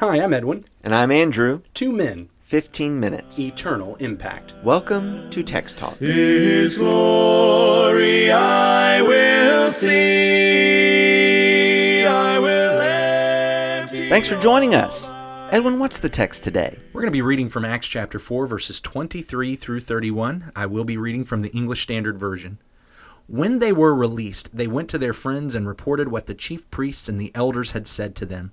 Hi, I'm Edwin. And I'm Andrew. Two men, 15 minutes. eternal impact. Welcome to Text Talk. His glory I will see. I will empty. Thanks for joining us. Edwin, what's the text today? We're going to be reading from Acts chapter 4, verses 23 through 31. I will be reading from the English Standard Version. When they were released, they went to their friends and reported what the chief priests and the elders had said to them.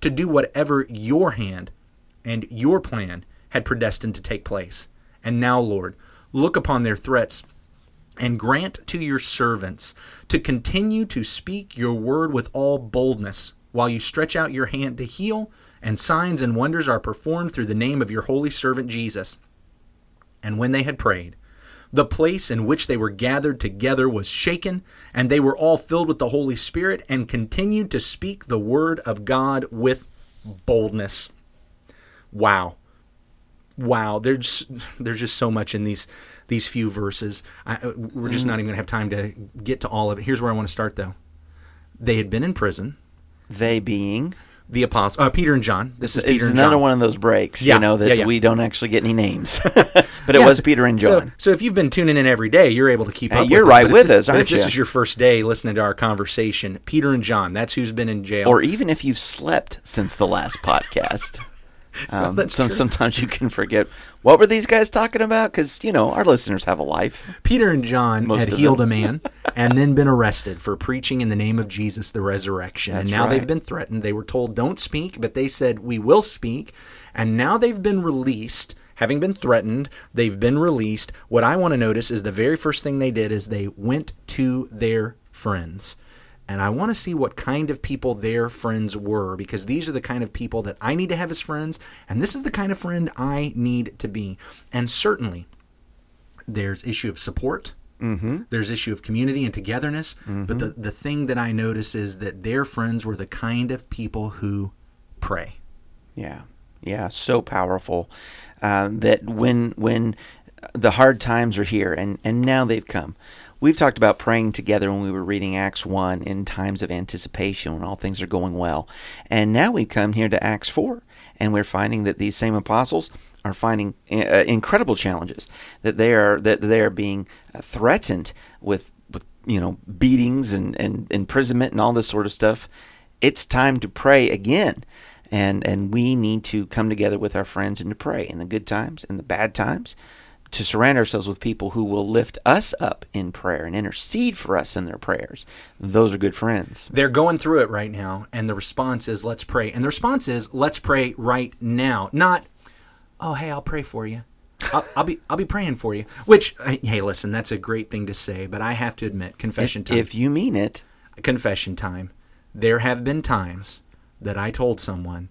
to do whatever your hand and your plan had predestined to take place. And now, Lord, look upon their threats and grant to your servants to continue to speak your word with all boldness, while you stretch out your hand to heal, and signs and wonders are performed through the name of your holy servant Jesus. And when they had prayed, the place in which they were gathered together was shaken, and they were all filled with the Holy Spirit and continued to speak the word of God with boldness. Wow. Wow, there's there's just so much in these these few verses. I, we're just not mm-hmm. even going to have time to get to all of it. Here's where I want to start though. They had been in prison. They being. The apostle uh, Peter and John. This is Peter and another John. one of those breaks, Yeah, you know, that yeah, yeah. we don't actually get any names. but it was so- Peter and John. So, if you've been tuning in every day, you're able to keep Hey, up. you're with right with this- us, but aren't if this is your first day listening to our conversation, Peter and John, that's who's been in jail. or even if you've slept since the last podcast. Um, some, sometimes you can forget what were these guys talking about because you know our listeners have a life. Peter and John Most had healed them. a man and then been arrested for preaching in the name of Jesus the resurrection. That's and now they've been threatened. They were told, don't speak, but they said, we will speak. And now they've been released. Having been threatened, they've been released. What I want to notice is the very first thing they did is they went to their friends. And I want to see what kind of people their friends were because these are the kind of people that I need to have as friends. And this is the kind of friend I need to be. And certainly, there's issue of support mm-hmm. there's issue of community and togetherness but the, the thing that i notice is that their friends were the kind of people who pray Yeah, yeah, so powerful um, that when when the hard times are here, and and now they've come. We've talked about praying together when we were reading Acts one in times of anticipation when all things are going well, and now we come here to Acts four, and we're finding that these same apostles are finding uh, incredible challenges that they are that they are being threatened with with you know beatings and, and imprisonment and all this sort of stuff. It's time to pray again. And and we need to come together with our friends and to pray in the good times and the bad times to surround ourselves with people who will lift us up in prayer and intercede for us in their prayers those are good friends they're going through it right now and the response is let's pray and the response is let's pray right now not oh hey i'll pray for you I'll, I'll be I'll be praying for you. Which uh, hey, listen, that's a great thing to say, but I have to admit, confession time. if you mean it confession time. There have been times that I told someone,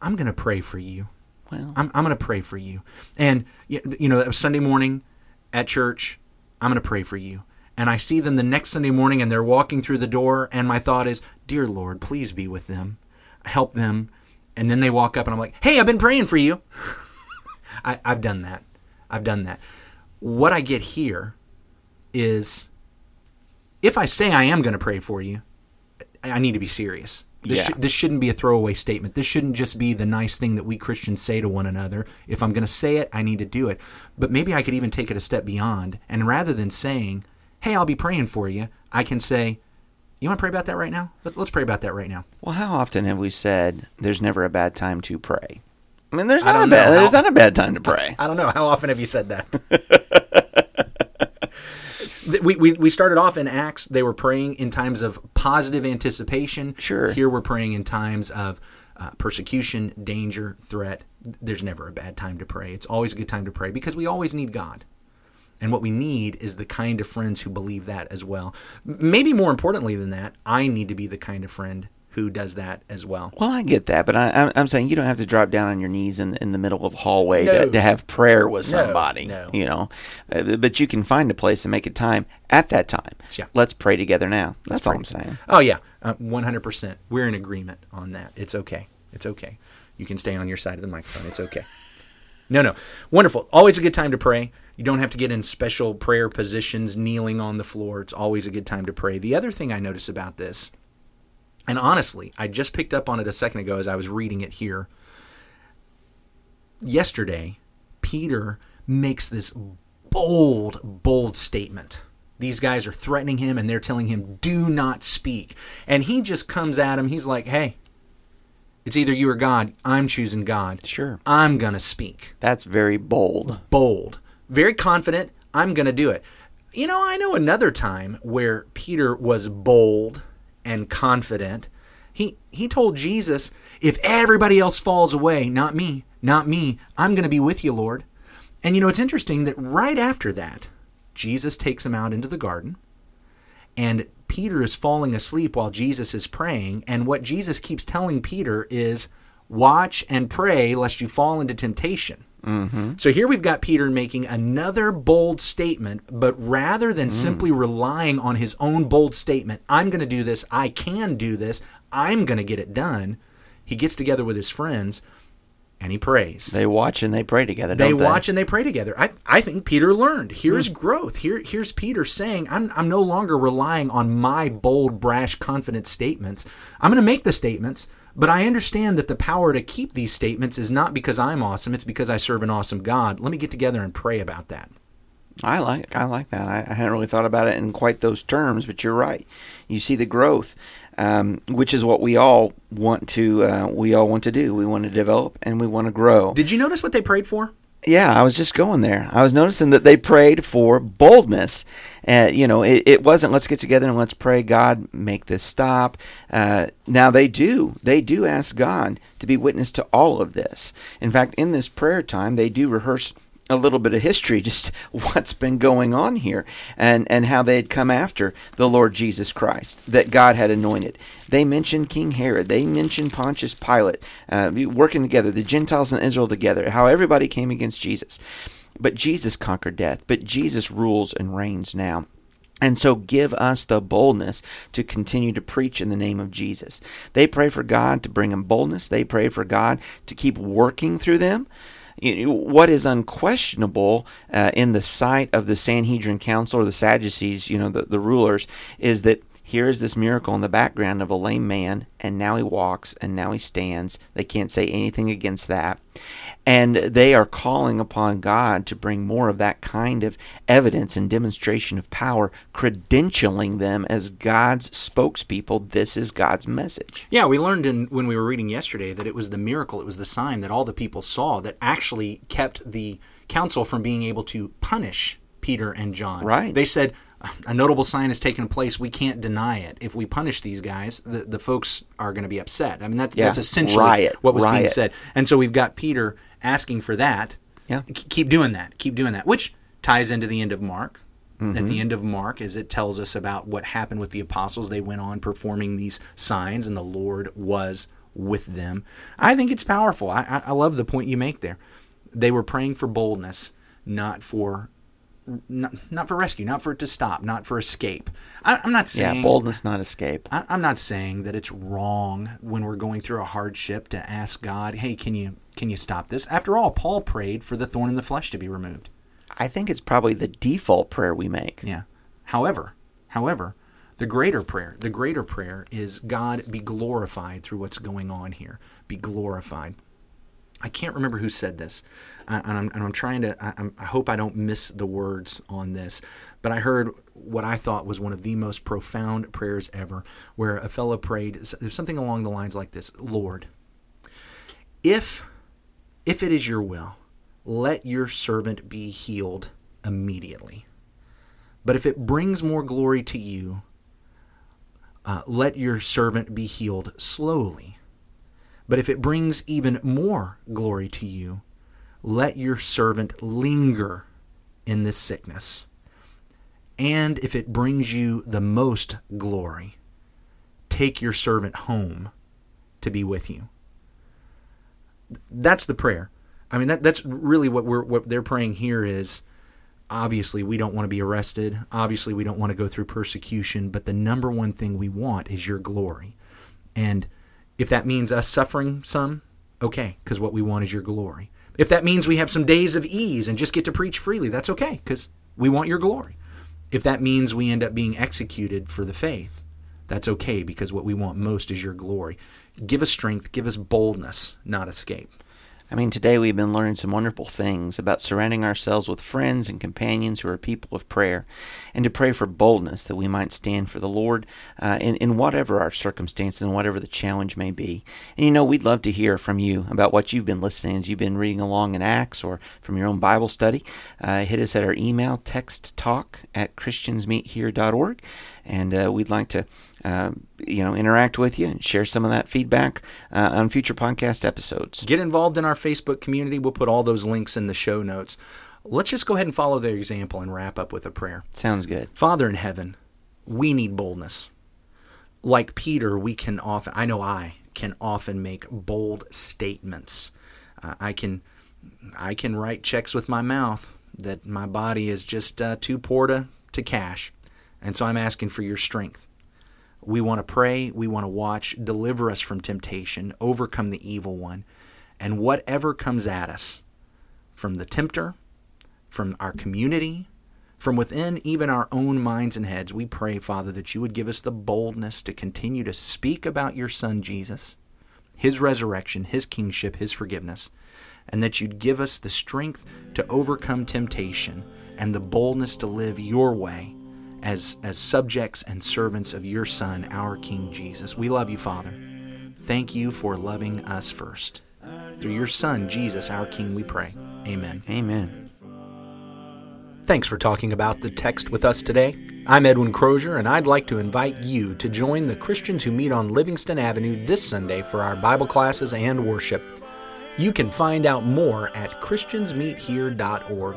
I'm going to pray for you. Well I'm, I'm going to pray for you. And, you know, Sunday morning at church. I'm going to pray for you. And I see them the next Sunday morning and they're walking through the door. And my thought is, Dear Lord, please be with them, help them. And then they walk up and I'm like, Hey, I've been praying for you. I, I've done that. I've done that. What I get here is if I say I am going to pray for you, I need to be serious. This, Yeah. sh- this shouldn't be a throwaway statement. This shouldn't just be the nice thing that we Christians say to one another. If I'm going to say it, I need to do it. But maybe I could even take it a step beyond. And rather than saying, hey, I'll be praying for you, I can say, you want to pray about that right now? Let's, let's pray about that right now. well how often have we said there's never a bad time to pray i mean there's not a bad know. there's not a bad time to pray I don't know. How often have you said that? We, we, we started off in Acts. They were praying in times of positive anticipation. Sure. Here we're praying in times of uh, persecution, danger, threat. There's never a bad time to pray. It's always a good time to pray because we always need God. And what we need is the kind of friends who believe that as well. Maybe more importantly than that, I need to be the kind of friend who does that as well. Well, I get that, but I, I'm, I'm saying you don't have to drop down on your knees in, in the middle of a hallway No. to, to have prayer with somebody. no. You know, Uh, but you can find a place and make a time at that time. Yeah. Let's pray together now. That's all pray I'm saying. Oh yeah, uh, 100%. We're in agreement on that. It's okay. It's okay. You can stay on your side of the microphone. It's okay. No, no. Wonderful. Always a good time to pray. You don't have to get in special prayer positions, kneeling on the floor. It's always a good time to pray. The other thing I notice about this, and honestly, I just picked up on it a second ago as I was reading it here. Yesterday, Peter makes this bold, bold statement. These guys are threatening him and they're telling him, do not speak. And he just comes at him. He's like, hey, it's either you or God. I'm choosing God. Sure. I'm going to speak. That's very bold. Bold. Very confident. I'm going to do it. You know, I know another time where Peter was bold and confident. He he told Jesus, if everybody else falls away, not me, not me, I'm going to be with you, Lord. And you know, it's interesting that right after that, Jesus takes him out into the garden, and Peter is falling asleep while Jesus is praying. And what Jesus keeps telling Peter is, watch and pray lest you fall into temptation. Mm-hmm. So here we've got Peter making another bold statement, but rather than simply relying on his own bold statement, I'm going to do this, I can do this, I'm going to get it done, he gets together with his friends and he prays. They watch and they pray together. They they watch and they pray together. I, I think Peter learned. Here's hmm. growth. Here here's Peter saying, I'm I'm no longer relying on my bold, brash, confident statements. I'm going to make the statements, but I understand that the power to keep these statements is not because I'm awesome. It's because I serve an awesome God. Let me get together and pray about that. I like I like that. I, I hadn't really thought about it in quite those terms, but you're right. You see the growth, um, which is what we all want to uh, we all want to do. We want to develop and we want to grow. Did you notice what they prayed for? Yeah, I was just going there. I was noticing that they prayed for boldness. Uh, you know, it, it wasn't let's get together and let's pray, God, make this stop. Uh, now they do. They do ask God to be witness to all of this. In fact, in this prayer time, they do rehearse a little bit of history, just what's been going on here, and, and how they had come after the Lord Jesus Christ that God had anointed. They mentioned King Herod. They mentioned Pontius Pilate, uh, working together, the Gentiles and Israel together, how everybody came against Jesus. But Jesus conquered death. But Jesus rules and reigns now. And so give us the boldness to continue to preach in the name of Jesus. They pray for God to bring them boldness. They pray for God to keep working through them. What is unquestionable uh, in the sight of the Sanhedrin Council or the Sadducees, you know, the, the rulers, is that here is this miracle in the background of a lame man, and now he walks, and now he stands. They can't say anything against that. And they are calling upon God to bring more of that kind of evidence and demonstration of power, credentialing them as God's spokespeople. This is God's message. Yeah, we learned in when we were reading yesterday that it was the miracle, it was the sign that all the people saw that actually kept the council from being able to punish Peter and John. Right. They said a notable sign has taken place. We can't deny it. If we punish these guys, the, the folks are going to be upset. I mean, that, Yeah, that's essentially riot, what was being said. And so we've got Peter asking for that. Yeah. Keep doing that. Keep doing that. Which ties into the end of Mark. At Mm-hmm. the end of Mark, as it tells us about what happened with the apostles, they went on performing these signs, and the Lord was with them. I think it's powerful. I, I, I love the point you make there. They were praying for boldness, not for not, not for rescue, not for it to stop, not for escape. I, I'm not saying Yeah, boldness, not escape. I, I'm not saying that it's wrong when we're going through a hardship to ask God, "Hey, can you can you stop this?" After all, Paul prayed for the thorn in the flesh to be removed. I think it's probably the default prayer we make. Yeah. However, however, the greater prayer, the greater prayer is God be glorified through what's going on here. Be glorified. I can't remember who said this, uh, and I'm, and I'm trying to. I, I hope I don't miss the words on this, but I heard what I thought was one of the most profound prayers ever, where a fellow prayed something along the lines like this: Lord, if if it is your will, let your servant be healed immediately. But if it brings more glory to you, uh, let your servant be healed slowly. But if it brings even more glory to you, let your servant linger in this sickness. And if it brings you the most glory, take your servant home to be with you. That's the prayer. I mean, that, that's really what we're what they're praying here is obviously we don't want to be arrested. Obviously we don't want to go through persecution, but the number one thing we want is your glory. And if that means us suffering some, okay, because what we want is your glory. If that means we have some days of ease and just get to preach freely, that's okay, because we want your glory. If that means we end up being executed for the faith, that's okay, because what we want most is your glory. Give us strength, give us boldness, not escape. I mean, today we've been learning some wonderful things about surrounding ourselves with friends and companions who are people of prayer, and to pray for boldness that we might stand for the Lord uh, in, in whatever our circumstances and whatever the challenge may be. And you know, we'd love to hear from you about what you've been listening as you've been reading along in Acts or from your own Bible study. Uh, hit us at our email, text talk at christiansmeethere.org, and uh, we'd like to uh, you know, interact with you and share some of that feedback uh, on future podcast episodes. Get involved in our Facebook community. We'll put all those links in the show notes. Let's just go ahead and follow their example and wrap up with a prayer. Sounds good. Father in heaven, we need boldness. Like Peter, we can often, I know I can often make bold statements. Uh, I can, I can write checks with my mouth that my body is just uh, too poor to, to cash. And so I'm asking for your strength. We want to pray, we want to watch, deliver us from temptation, overcome the evil one, and whatever comes at us from the tempter, from our community, from within even our own minds and heads, we pray, Father, that you would give us the boldness to continue to speak about your Son, Jesus, his resurrection, his kingship, his forgiveness, and that you'd give us the strength to overcome temptation and the boldness to live your way as, as subjects and servants of your Son, our King Jesus. We love you, Father. Thank you for loving us first. Through your Son, Jesus, our King, we pray. Amen. Amen. Thanks for talking about the text with us today. I'm Edwin Crozier, and I'd like to invite you to join the Christians who meet on Livingston Avenue this Sunday for our Bible classes and worship. You can find out more at ChristiansMeetHere.org.